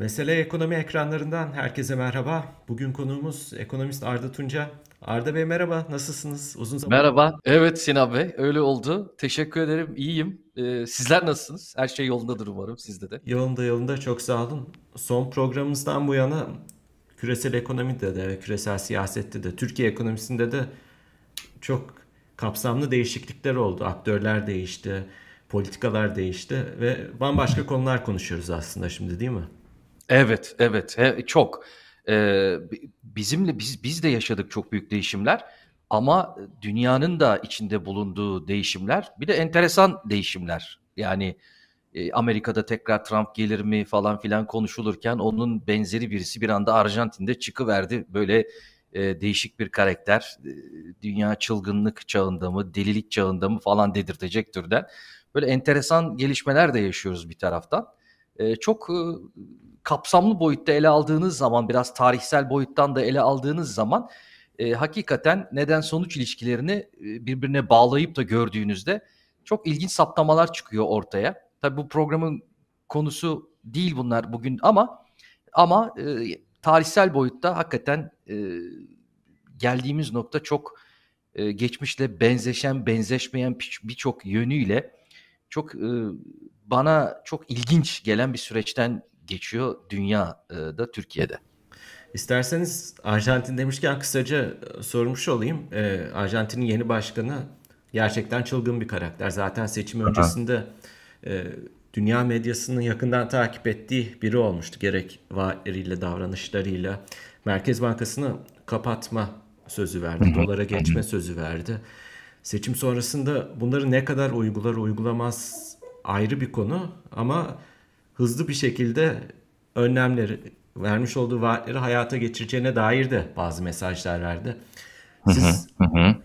Mesele Ekonomi ekranlarından herkese merhaba. Bugün konuğumuz ekonomist Arda Tunca. Arda Bey merhaba, nasılsınız? Uzun zaman. Merhaba, evet Sinan Bey, öyle oldu. Teşekkür ederim, iyiyim. Ee, sizler nasılsınız? Her şey yolundadır umarım sizde de. Yolunda yolunda, çok sağ olun. Son programımızdan bu yana küresel ekonomide de, küresel siyasette de, Türkiye ekonomisinde de çok kapsamlı değişiklikler oldu. Aktörler değişti, politikalar değişti ve bambaşka konular konuşuyoruz aslında şimdi değil mi? Evet, evet, he, çok. Ee, bizimle biz biz de yaşadık çok büyük değişimler ama dünyanın da içinde bulunduğu değişimler bir de enteresan değişimler. Yani e, Amerika'da tekrar Trump gelir mi falan filan konuşulurken onun benzeri birisi bir anda Arjantin'de çıkıverdi. Böyle e, değişik bir karakter. E, dünya çılgınlık çağında mı, delilik çağında mı falan dedirtecek türden. Böyle enteresan gelişmeler de yaşıyoruz bir taraftan. E, çok e, kapsamlı boyutta ele aldığınız zaman biraz tarihsel boyuttan da ele aldığınız zaman e, hakikaten neden sonuç ilişkilerini e, birbirine bağlayıp da gördüğünüzde çok ilginç saptamalar çıkıyor ortaya. Tabii bu programın konusu değil bunlar bugün ama ama e, tarihsel boyutta hakikaten e, geldiğimiz nokta çok e, geçmişle benzeşen, benzeşmeyen birçok yönüyle çok e, bana çok ilginç gelen bir süreçten geçiyor dünyada, Türkiye'de. İsterseniz Arjantin demişken kısaca e, sormuş olayım. Ee, Arjantin'in yeni başkanı gerçekten çılgın bir karakter. Zaten seçim öncesinde e, dünya medyasının yakından takip ettiği biri olmuştu. Gerek vaatleriyle, davranışlarıyla. Merkez Bankası'nı kapatma sözü verdi. Dolara geçme sözü verdi. Seçim sonrasında bunları ne kadar uygular uygulamaz ayrı bir konu ama hızlı bir şekilde önlemleri vermiş olduğu vaatleri hayata geçireceğine dair de bazı mesajlar verdi. Siz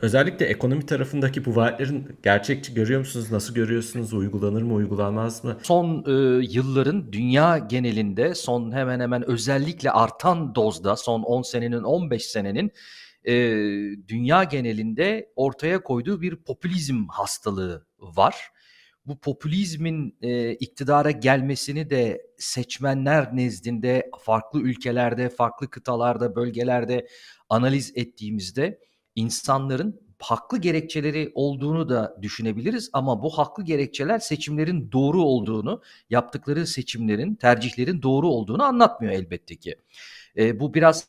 özellikle ekonomi tarafındaki bu vaatlerin gerçekçi görüyor musunuz? Nasıl görüyorsunuz? Uygulanır mı, uygulanmaz mı? Son e, yılların dünya genelinde son hemen hemen özellikle artan dozda son 10 senenin 15 senenin e, dünya genelinde ortaya koyduğu bir popülizm hastalığı var bu popülizmin e, iktidara gelmesini de seçmenler nezdinde farklı ülkelerde, farklı kıtalarda, bölgelerde analiz ettiğimizde insanların haklı gerekçeleri olduğunu da düşünebiliriz ama bu haklı gerekçeler seçimlerin doğru olduğunu, yaptıkları seçimlerin, tercihlerin doğru olduğunu anlatmıyor elbette ki. E, bu biraz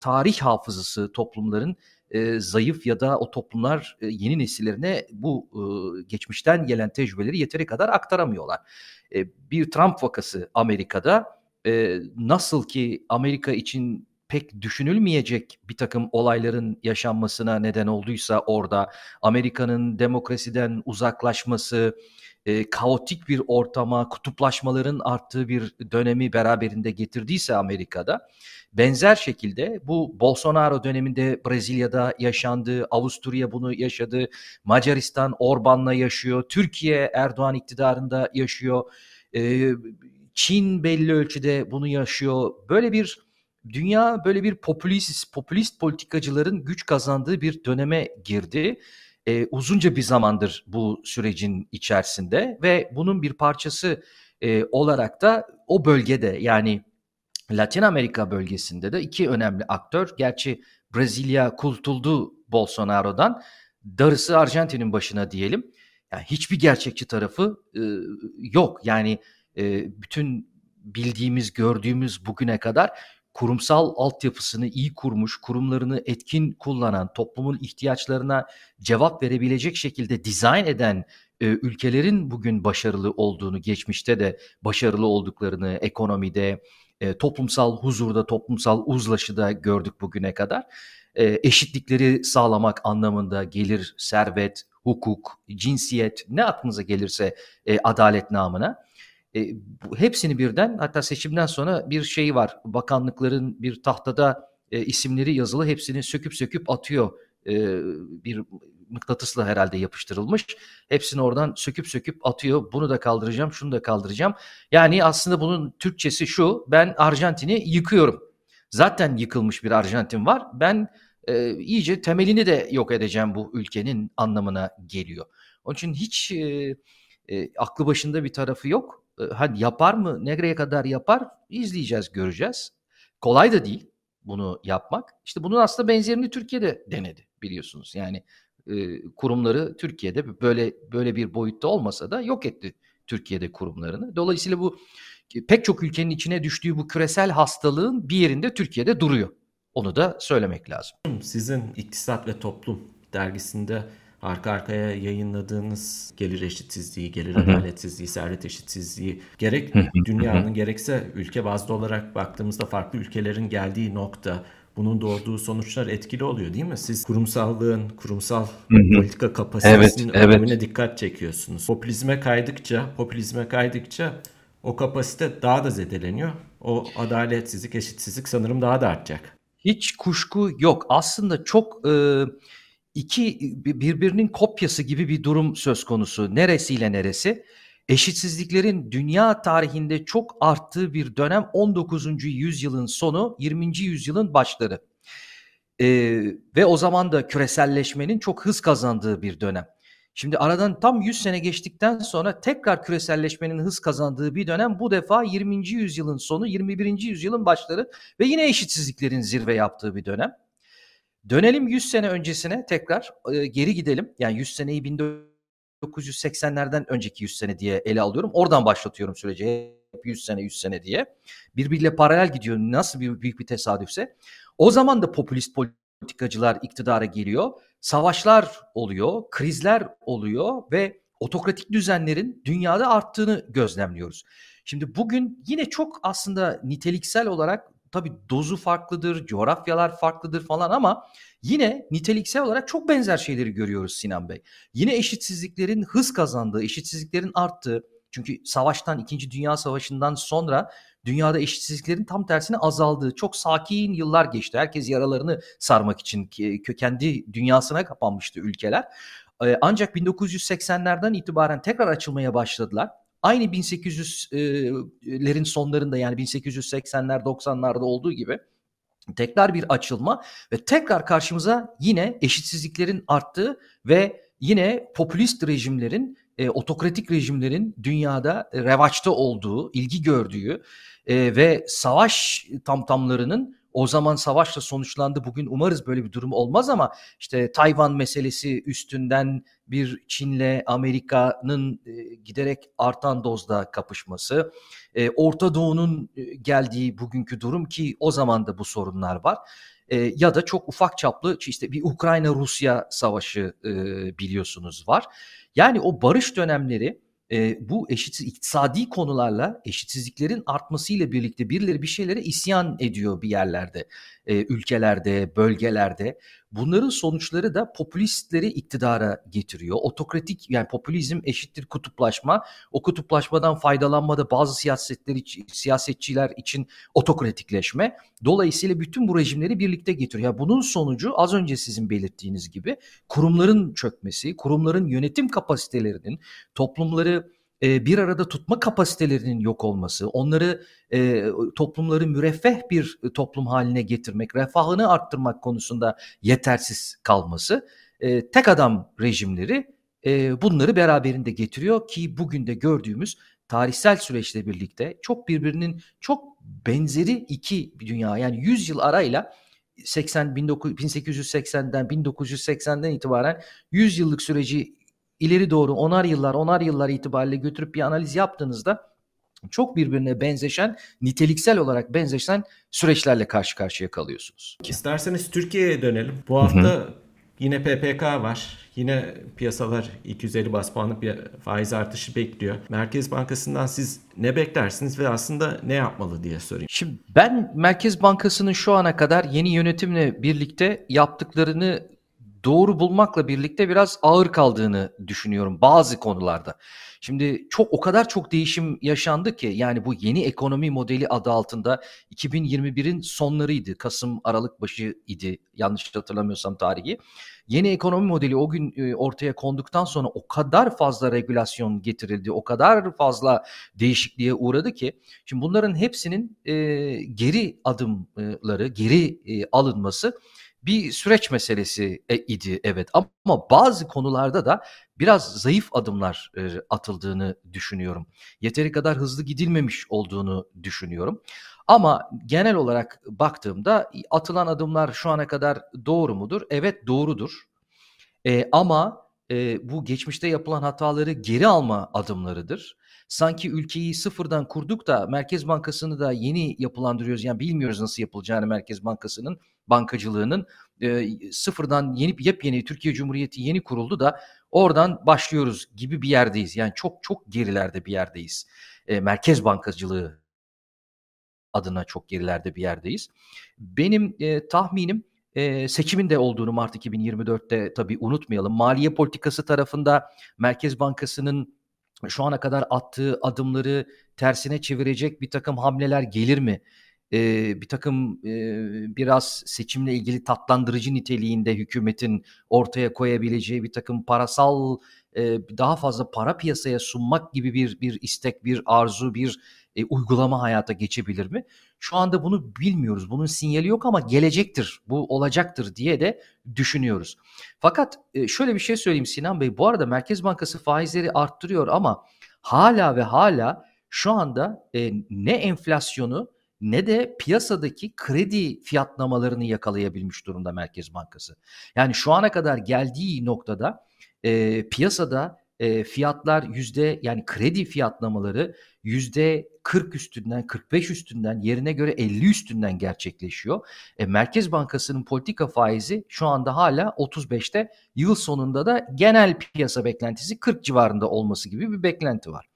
tarih hafızası toplumların e, zayıf ya da o toplumlar e, yeni nesillerine bu e, geçmişten gelen tecrübeleri yeteri kadar aktaramıyorlar. E, bir Trump vakası Amerika'da e, nasıl ki Amerika için pek düşünülmeyecek bir takım olayların yaşanmasına neden olduysa orada Amerika'nın demokrasiden uzaklaşması, e, kaotik bir ortama, kutuplaşmaların arttığı bir dönemi beraberinde getirdiyse Amerika'da benzer şekilde bu Bolsonaro döneminde Brezilya'da yaşandı, Avusturya bunu yaşadı, Macaristan Orban'la yaşıyor, Türkiye Erdoğan iktidarında yaşıyor, e, Çin belli ölçüde bunu yaşıyor. Böyle bir dünya böyle bir popülist popülist politikacıların güç kazandığı bir döneme girdi e, uzunca bir zamandır bu sürecin içerisinde ve bunun bir parçası e, olarak da o bölgede yani Latin Amerika bölgesinde de iki önemli aktör. Gerçi Brezilya kurtuldu Bolsonaro'dan. Darısı Arjantin'in başına diyelim. Yani hiçbir gerçekçi tarafı e, yok. Yani e, bütün bildiğimiz, gördüğümüz bugüne kadar kurumsal altyapısını iyi kurmuş, kurumlarını etkin kullanan, toplumun ihtiyaçlarına cevap verebilecek şekilde dizayn eden e, ülkelerin bugün başarılı olduğunu, geçmişte de başarılı olduklarını ekonomide, e, toplumsal huzurda, toplumsal uzlaşıda gördük bugüne kadar. E, eşitlikleri sağlamak anlamında gelir, servet, hukuk, cinsiyet ne aklınıza gelirse e, adalet namına e, bu, hepsini birden hatta seçimden sonra bir şey var. Bakanlıkların bir tahtada e, isimleri yazılı hepsini söküp söküp atıyor. E, bir mıknatısla herhalde yapıştırılmış. Hepsini oradan söküp söküp atıyor. Bunu da kaldıracağım, şunu da kaldıracağım. Yani aslında bunun Türkçesi şu. Ben Arjantin'i yıkıyorum. Zaten yıkılmış bir Arjantin var. Ben e, iyice temelini de yok edeceğim bu ülkenin anlamına geliyor. Onun için hiç e, E, aklı başında bir tarafı yok. E, hadi yapar mı? Nereye kadar yapar? İzleyeceğiz, göreceğiz. Kolay da değil bunu yapmak. İşte bunun aslında benzerini Türkiye'de denedi biliyorsunuz. Yani e, kurumları Türkiye'de böyle böyle bir boyutta olmasa da yok etti Türkiye'de kurumlarını. Dolayısıyla bu pek çok ülkenin içine düştüğü bu küresel hastalığın bir yerinde Türkiye'de duruyor. Onu da söylemek lazım. Sizin İktisat ve Toplum dergisinde arka arkaya yayınladığınız gelir eşitsizliği, gelir adaletsizliği, servet eşitsizliği gerek dünyanın gerekse ülke bazlı olarak baktığımızda farklı ülkelerin geldiği nokta bunun doğurduğu sonuçlar etkili oluyor değil mi? Siz kurumsallığın, kurumsal politika kapasitesinin evet, önemine evet. dikkat çekiyorsunuz. Popülizme kaydıkça, popülizme kaydıkça o kapasite daha da zedeleniyor. O adaletsizlik, eşitsizlik sanırım daha da artacak. Hiç kuşku yok. Aslında çok e, iki birbirinin kopyası gibi bir durum söz konusu. Neresiyle neresi? Eşitsizliklerin dünya tarihinde çok arttığı bir dönem 19. yüzyılın sonu, 20. yüzyılın başları. Ee, ve o zaman da küreselleşmenin çok hız kazandığı bir dönem. Şimdi aradan tam 100 sene geçtikten sonra tekrar küreselleşmenin hız kazandığı bir dönem bu defa 20. yüzyılın sonu, 21. yüzyılın başları ve yine eşitsizliklerin zirve yaptığı bir dönem. Dönelim 100 sene öncesine tekrar e, geri gidelim. Yani 100 seneyi 1980'lerden önceki 100 sene diye ele alıyorum. Oradan başlatıyorum süreci. Hep 100 sene 100 sene diye. Birbiriyle paralel gidiyor. Nasıl bir büyük bir tesadüfse. O zaman da popülist politikacılar iktidara geliyor. Savaşlar oluyor, krizler oluyor ve otokratik düzenlerin dünyada arttığını gözlemliyoruz. Şimdi bugün yine çok aslında niteliksel olarak tabii dozu farklıdır, coğrafyalar farklıdır falan ama yine niteliksel olarak çok benzer şeyleri görüyoruz Sinan Bey. Yine eşitsizliklerin hız kazandığı, eşitsizliklerin arttığı. Çünkü savaştan, İkinci Dünya Savaşı'ndan sonra dünyada eşitsizliklerin tam tersine azaldığı çok sakin yıllar geçti. Herkes yaralarını sarmak için kendi dünyasına kapanmıştı ülkeler. Ancak 1980'lerden itibaren tekrar açılmaya başladılar aynı 1800'lerin sonlarında yani 1880'ler 90'larda olduğu gibi tekrar bir açılma ve tekrar karşımıza yine eşitsizliklerin arttığı ve yine popülist rejimlerin, e, otokratik rejimlerin dünyada revaçta olduğu, ilgi gördüğü e, ve savaş tamtamlarının o zaman savaşla sonuçlandı. Bugün umarız böyle bir durum olmaz ama işte Tayvan meselesi üstünden bir Çin'le Amerika'nın e, giderek artan dozda kapışması, e, Orta Doğu'nun e, geldiği bugünkü durum ki o zaman da bu sorunlar var. Ya da çok ufak çaplı işte bir Ukrayna-Rusya savaşı biliyorsunuz var. Yani o barış dönemleri e, bu eşitsiz iktisadi konularla eşitsizliklerin artmasıyla birlikte birileri bir şeylere isyan ediyor bir yerlerde, e, ülkelerde, bölgelerde. Bunların sonuçları da popülistleri iktidara getiriyor. Otokratik yani popülizm eşittir kutuplaşma. O kutuplaşmadan faydalanmada bazı siyasetler siyasetçiler için otokratikleşme. Dolayısıyla bütün bu rejimleri birlikte getiriyor. Yani bunun sonucu az önce sizin belirttiğiniz gibi kurumların çökmesi, kurumların yönetim kapasitelerinin, toplumları e, bir arada tutma kapasitelerinin yok olması, onları e, toplumları müreffeh bir toplum haline getirmek, refahını arttırmak konusunda yetersiz kalması, e, tek adam rejimleri e, bunları beraberinde getiriyor ki bugün de gördüğümüz tarihsel süreçle birlikte çok birbirinin çok benzeri iki dünya yani 100 yıl arayla 80 19, 1880'den 1980'den itibaren 100 yıllık süreci ileri doğru onar yıllar onar yıllar itibariyle götürüp bir analiz yaptığınızda çok birbirine benzeşen, niteliksel olarak benzeşen süreçlerle karşı karşıya kalıyorsunuz. İsterseniz Türkiye'ye dönelim. Bu hafta yine PPK var. Yine piyasalar 250 bas puanlık bir faiz artışı bekliyor. Merkez Bankası'ndan siz ne beklersiniz ve aslında ne yapmalı diye sorayım. Şimdi ben Merkez Bankası'nın şu ana kadar yeni yönetimle birlikte yaptıklarını doğru bulmakla birlikte biraz ağır kaldığını düşünüyorum bazı konularda. Şimdi çok o kadar çok değişim yaşandı ki yani bu yeni ekonomi modeli adı altında 2021'in sonlarıydı. Kasım Aralık başı idi yanlış hatırlamıyorsam tarihi. Yeni ekonomi modeli o gün e, ortaya konduktan sonra o kadar fazla regülasyon getirildi, o kadar fazla değişikliğe uğradı ki şimdi bunların hepsinin e, geri adımları, geri e, alınması bir süreç meselesi e, idi evet ama bazı konularda da biraz zayıf adımlar e, atıldığını düşünüyorum. Yeteri kadar hızlı gidilmemiş olduğunu düşünüyorum. Ama genel olarak baktığımda atılan adımlar şu ana kadar doğru mudur? Evet doğrudur. E, ama e, bu geçmişte yapılan hataları geri alma adımlarıdır. Sanki ülkeyi sıfırdan kurduk da Merkez Bankası'nı da yeni yapılandırıyoruz. Yani bilmiyoruz nasıl yapılacağını Merkez Bankası'nın bankacılığının e, sıfırdan yeni yepyeni Türkiye Cumhuriyeti yeni kuruldu da oradan başlıyoruz gibi bir yerdeyiz. Yani çok çok gerilerde bir yerdeyiz. E, Merkez Bankacılığı adına çok gerilerde bir yerdeyiz. Benim e, tahminim e, seçimin de olduğunu Mart 2024'te tabii unutmayalım. Maliye politikası tarafında Merkez Bankası'nın şu ana kadar attığı adımları tersine çevirecek bir takım hamleler gelir mi? Ee, bir takım e, biraz seçimle ilgili tatlandırıcı niteliğinde hükümetin ortaya koyabileceği bir takım parasal e, daha fazla para piyasaya sunmak gibi bir bir istek, bir arzu, bir e, uygulama hayata geçebilir mi? Şu anda bunu bilmiyoruz. Bunun sinyali yok ama gelecektir, bu olacaktır diye de düşünüyoruz. Fakat e, şöyle bir şey söyleyeyim Sinan Bey. Bu arada Merkez Bankası faizleri arttırıyor ama hala ve hala şu anda e, ne enflasyonu ne de piyasadaki kredi fiyatlamalarını yakalayabilmiş durumda Merkez Bankası. Yani şu ana kadar geldiği noktada e, piyasada e, fiyatlar yüzde yani kredi fiyatlamaları yüzde 40 üstünden 45 üstünden yerine göre 50 üstünden gerçekleşiyor. E, Merkez Bankası'nın politika faizi şu anda hala 35'te yıl sonunda da genel piyasa beklentisi 40 civarında olması gibi bir beklenti var.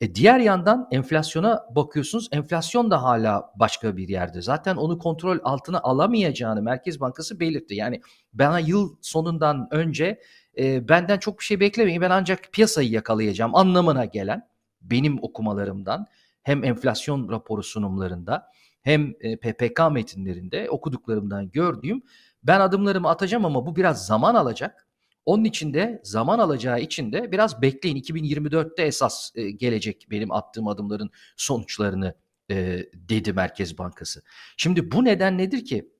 E diğer yandan enflasyona bakıyorsunuz. Enflasyon da hala başka bir yerde. Zaten onu kontrol altına alamayacağını Merkez Bankası belirtti. Yani bana yıl sonundan önce e, benden çok bir şey beklemeyin. Ben ancak piyasayı yakalayacağım anlamına gelen benim okumalarımdan hem enflasyon raporu sunumlarında hem e, PPK metinlerinde okuduklarımdan gördüğüm ben adımlarımı atacağım ama bu biraz zaman alacak. Onun için de zaman alacağı için de biraz bekleyin. 2024'te esas e, gelecek benim attığım adımların sonuçlarını e, dedi Merkez Bankası. Şimdi bu neden nedir ki?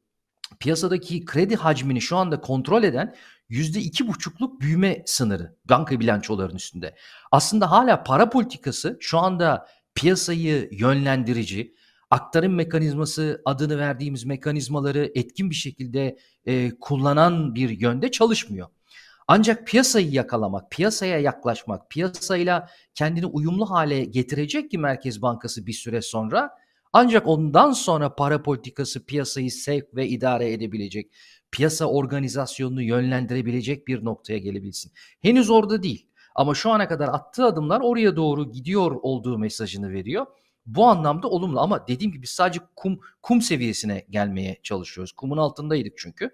Piyasadaki kredi hacmini şu anda kontrol eden yüzde iki buçukluk büyüme sınırı banka bilançolarının üstünde. Aslında hala para politikası şu anda piyasayı yönlendirici, aktarım mekanizması adını verdiğimiz mekanizmaları etkin bir şekilde e, kullanan bir yönde çalışmıyor. Ancak piyasayı yakalamak, piyasaya yaklaşmak, piyasayla kendini uyumlu hale getirecek ki Merkez Bankası bir süre sonra ancak ondan sonra para politikası piyasayı sevk ve idare edebilecek, piyasa organizasyonunu yönlendirebilecek bir noktaya gelebilsin. Henüz orada değil ama şu ana kadar attığı adımlar oraya doğru gidiyor olduğu mesajını veriyor. Bu anlamda olumlu ama dediğim gibi sadece kum kum seviyesine gelmeye çalışıyoruz. Kumun altındaydık çünkü.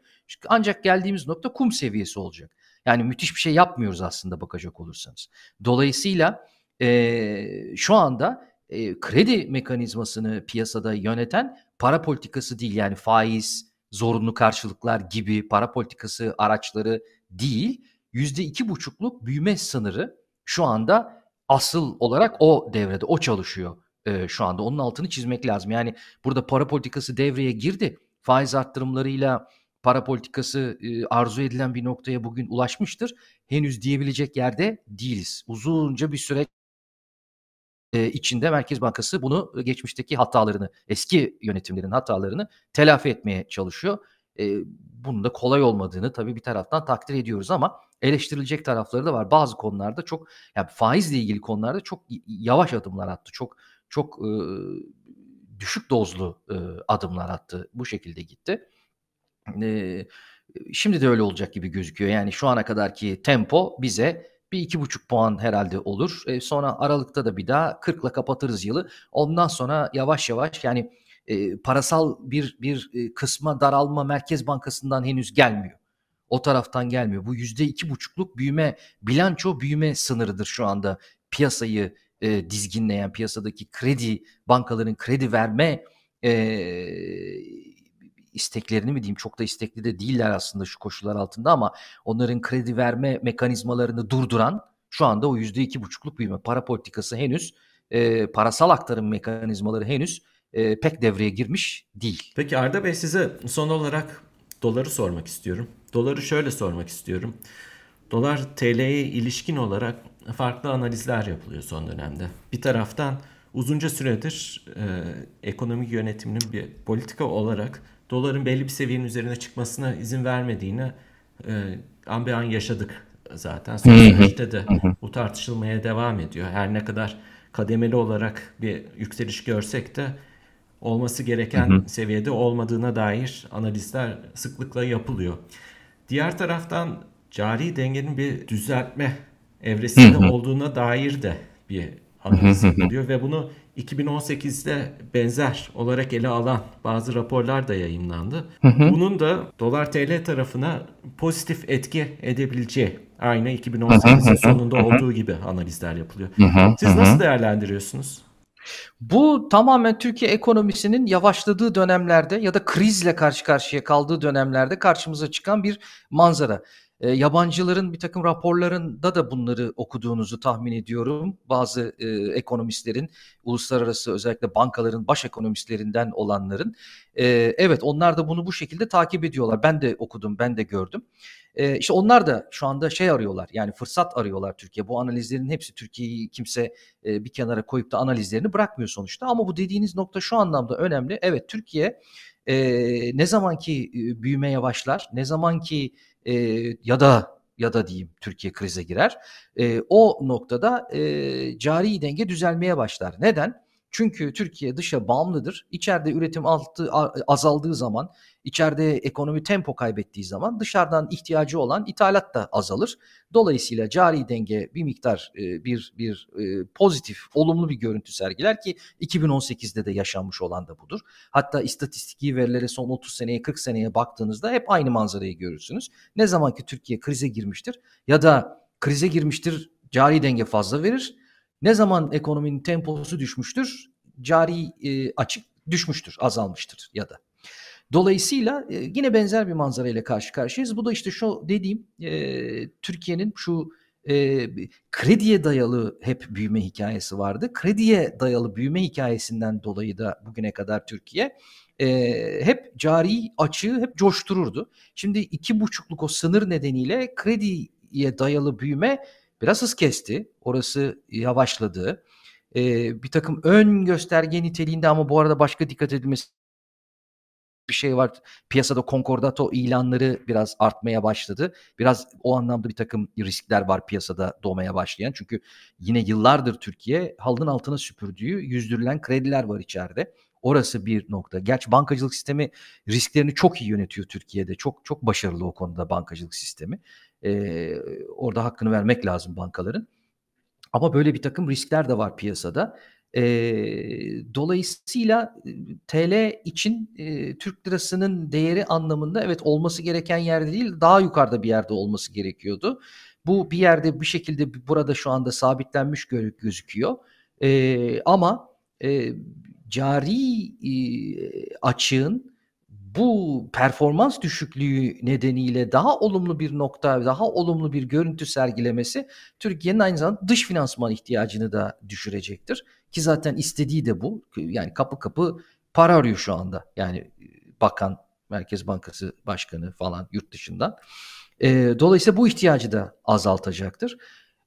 Ancak geldiğimiz nokta kum seviyesi olacak. Yani müthiş bir şey yapmıyoruz aslında bakacak olursanız. Dolayısıyla e, şu anda e, kredi mekanizmasını piyasada yöneten para politikası değil yani faiz, zorunlu karşılıklar gibi para politikası araçları değil. Yüzde iki buçukluk büyüme sınırı şu anda asıl olarak o devrede, o çalışıyor e, şu anda. Onun altını çizmek lazım. Yani burada para politikası devreye girdi. Faiz arttırımlarıyla para politikası e, arzu edilen bir noktaya bugün ulaşmıştır. Henüz diyebilecek yerde değiliz. Uzunca bir süre e, içinde Merkez Bankası bunu geçmişteki hatalarını, eski yönetimlerin hatalarını telafi etmeye çalışıyor. E, bunun da kolay olmadığını tabii bir taraftan takdir ediyoruz ama eleştirilecek tarafları da var. Bazı konularda çok yani faizle ilgili konularda çok yavaş adımlar attı. Çok çok e, düşük dozlu e, adımlar attı. Bu şekilde gitti. E, şimdi de öyle olacak gibi gözüküyor. Yani şu ana kadarki tempo bize bir iki buçuk puan herhalde olur. E, sonra Aralık'ta da bir daha 40'la kapatırız yılı. Ondan sonra yavaş yavaş yani e, parasal bir bir kısma daralma Merkez Bankası'ndan henüz gelmiyor. O taraftan gelmiyor. Bu yüzde iki buçukluk büyüme, bilanço büyüme sınırıdır şu anda piyasayı e, dizginleyen, piyasadaki kredi, bankaların kredi verme e, isteklerini mi diyeyim çok da istekli de değiller aslında şu koşullar altında ama onların kredi verme mekanizmalarını durduran şu anda o yüzde iki buçukluk büyüme para politikası henüz e, parasal aktarım mekanizmaları henüz e, pek devreye girmiş değil. Peki Arda Bey size son olarak doları sormak istiyorum. Doları şöyle sormak istiyorum. Dolar TL'ye ilişkin olarak farklı analizler yapılıyor son dönemde. Bir taraftan uzunca süredir e, ekonomik yönetiminin bir politika olarak doların belli bir seviyenin üzerine çıkmasına izin vermediğini e, an be an yaşadık zaten. Son süreçte de bu tartışılmaya devam ediyor. Her ne kadar kademeli olarak bir yükseliş görsek de olması gereken hı hı. seviyede olmadığına dair analizler sıklıkla yapılıyor. Diğer taraftan cari dengenin bir düzeltme evresinde hı hı. olduğuna dair de bir analiz yapılıyor ve bunu 2018'de benzer olarak ele alan bazı raporlar da yayınlandı. Hı hı. Bunun da dolar TL tarafına pozitif etki edebileceği aynı 2018'in sonunda olduğu gibi analizler yapılıyor. Siz nasıl değerlendiriyorsunuz? Bu tamamen Türkiye ekonomisinin yavaşladığı dönemlerde ya da krizle karşı karşıya kaldığı dönemlerde karşımıza çıkan bir manzara. E, yabancıların bir takım raporlarında da bunları okuduğunuzu tahmin ediyorum. Bazı e, ekonomistlerin, uluslararası özellikle bankaların baş ekonomistlerinden olanların. E, evet onlar da bunu bu şekilde takip ediyorlar. Ben de okudum, ben de gördüm. E, işte onlar da şu anda şey arıyorlar yani fırsat arıyorlar Türkiye. Bu analizlerin hepsi Türkiye'yi kimse e, bir kenara koyup da analizlerini bırakmıyor sonuçta. Ama bu dediğiniz nokta şu anlamda önemli. Evet Türkiye e, ne zamanki e, büyümeye başlar, ne zamanki e, ya da ya da diyeyim Türkiye krize girer. E, o noktada e, cari denge düzelmeye başlar. Neden? Çünkü Türkiye dışa bağımlıdır. İçeride üretim altı, azaldığı zaman, içeride ekonomi tempo kaybettiği zaman dışarıdan ihtiyacı olan ithalat da azalır. Dolayısıyla cari denge bir miktar e, bir bir e, pozitif, olumlu bir görüntü sergiler ki 2018'de de yaşanmış olan da budur. Hatta istatistiki verilere son 30 seneye 40 seneye baktığınızda hep aynı manzarayı görürsünüz. Ne zaman ki Türkiye krize girmiştir ya da krize girmiştir cari denge fazla verir ne zaman ekonominin temposu düşmüştür? Cari e, açık düşmüştür, azalmıştır ya da. Dolayısıyla e, yine benzer bir manzara ile karşı karşıyayız. Bu da işte şu dediğim e, Türkiye'nin şu e, krediye dayalı hep büyüme hikayesi vardı. Krediye dayalı büyüme hikayesinden dolayı da bugüne kadar Türkiye e, hep cari açığı hep coştururdu. Şimdi iki buçukluk o sınır nedeniyle krediye dayalı büyüme biraz hız kesti. Orası yavaşladı. Ee, bir takım ön gösterge niteliğinde ama bu arada başka dikkat edilmesi bir şey var. Piyasada konkordato ilanları biraz artmaya başladı. Biraz o anlamda bir takım riskler var piyasada doğmaya başlayan. Çünkü yine yıllardır Türkiye halının altına süpürdüğü yüzdürülen krediler var içeride. Orası bir nokta. Gerçi bankacılık sistemi risklerini çok iyi yönetiyor Türkiye'de. Çok çok başarılı o konuda bankacılık sistemi. Ee, orada hakkını vermek lazım bankaların. Ama böyle bir takım riskler de var piyasada. E, dolayısıyla TL için e, Türk lirasının değeri anlamında evet olması gereken yerde değil daha yukarıda bir yerde olması gerekiyordu. Bu bir yerde bir şekilde burada şu anda sabitlenmiş gözüküyor. E, ama e, cari e, açığın bu performans düşüklüğü nedeniyle daha olumlu bir nokta, daha olumlu bir görüntü sergilemesi Türkiye'nin aynı zamanda dış finansman ihtiyacını da düşürecektir. Ki zaten istediği de bu. Yani kapı kapı para arıyor şu anda. Yani bakan, Merkez Bankası Başkanı falan yurt dışından. E, dolayısıyla bu ihtiyacı da azaltacaktır.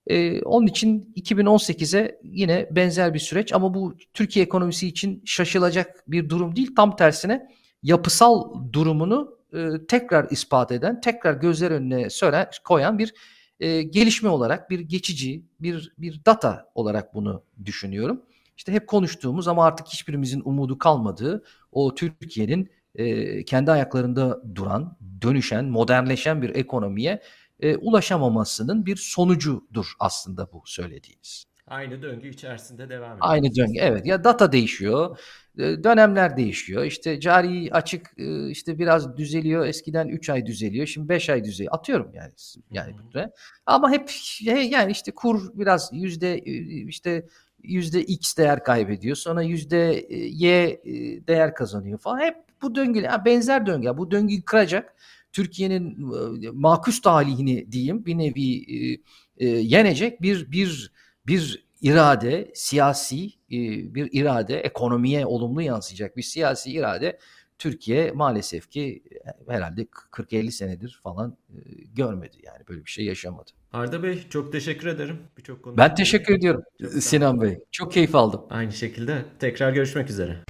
E, onun için 2018'e yine benzer bir süreç ama bu Türkiye ekonomisi için şaşılacak bir durum değil. Tam tersine yapısal durumunu e, tekrar ispat eden, tekrar gözler önüne söylen, koyan bir e, gelişme olarak, bir geçici, bir bir data olarak bunu düşünüyorum. İşte hep konuştuğumuz ama artık hiçbirimizin umudu kalmadığı o Türkiye'nin e, kendi ayaklarında duran, dönüşen, modernleşen bir ekonomiye e, ulaşamamasının bir sonucudur aslında bu söylediğiniz. Aynı döngü içerisinde devam ediyor. Aynı döngü evet ya data değişiyor dönemler değişiyor. İşte cari açık işte biraz düzeliyor. Eskiden 3 ay düzeliyor. Şimdi 5 ay düzeliyor. Atıyorum yani. Yani hmm. Ama hep yani işte kur biraz yüzde işte yüzde X değer kaybediyor. Sonra yüzde Y değer kazanıyor falan. Hep bu döngü benzer döngü. Bu döngüyü kıracak. Türkiye'nin makus talihini diyeyim bir nevi yenecek bir bir bir irade, siyasi e, bir irade, ekonomiye olumlu yansıyacak bir siyasi irade Türkiye maalesef ki herhalde 40-50 senedir falan görmedi yani böyle bir şey yaşamadı. Arda Bey çok teşekkür ederim. Birçok Ben teşekkür ediyorum Sinan Bey. Çok keyif aldım. Aynı şekilde tekrar görüşmek üzere.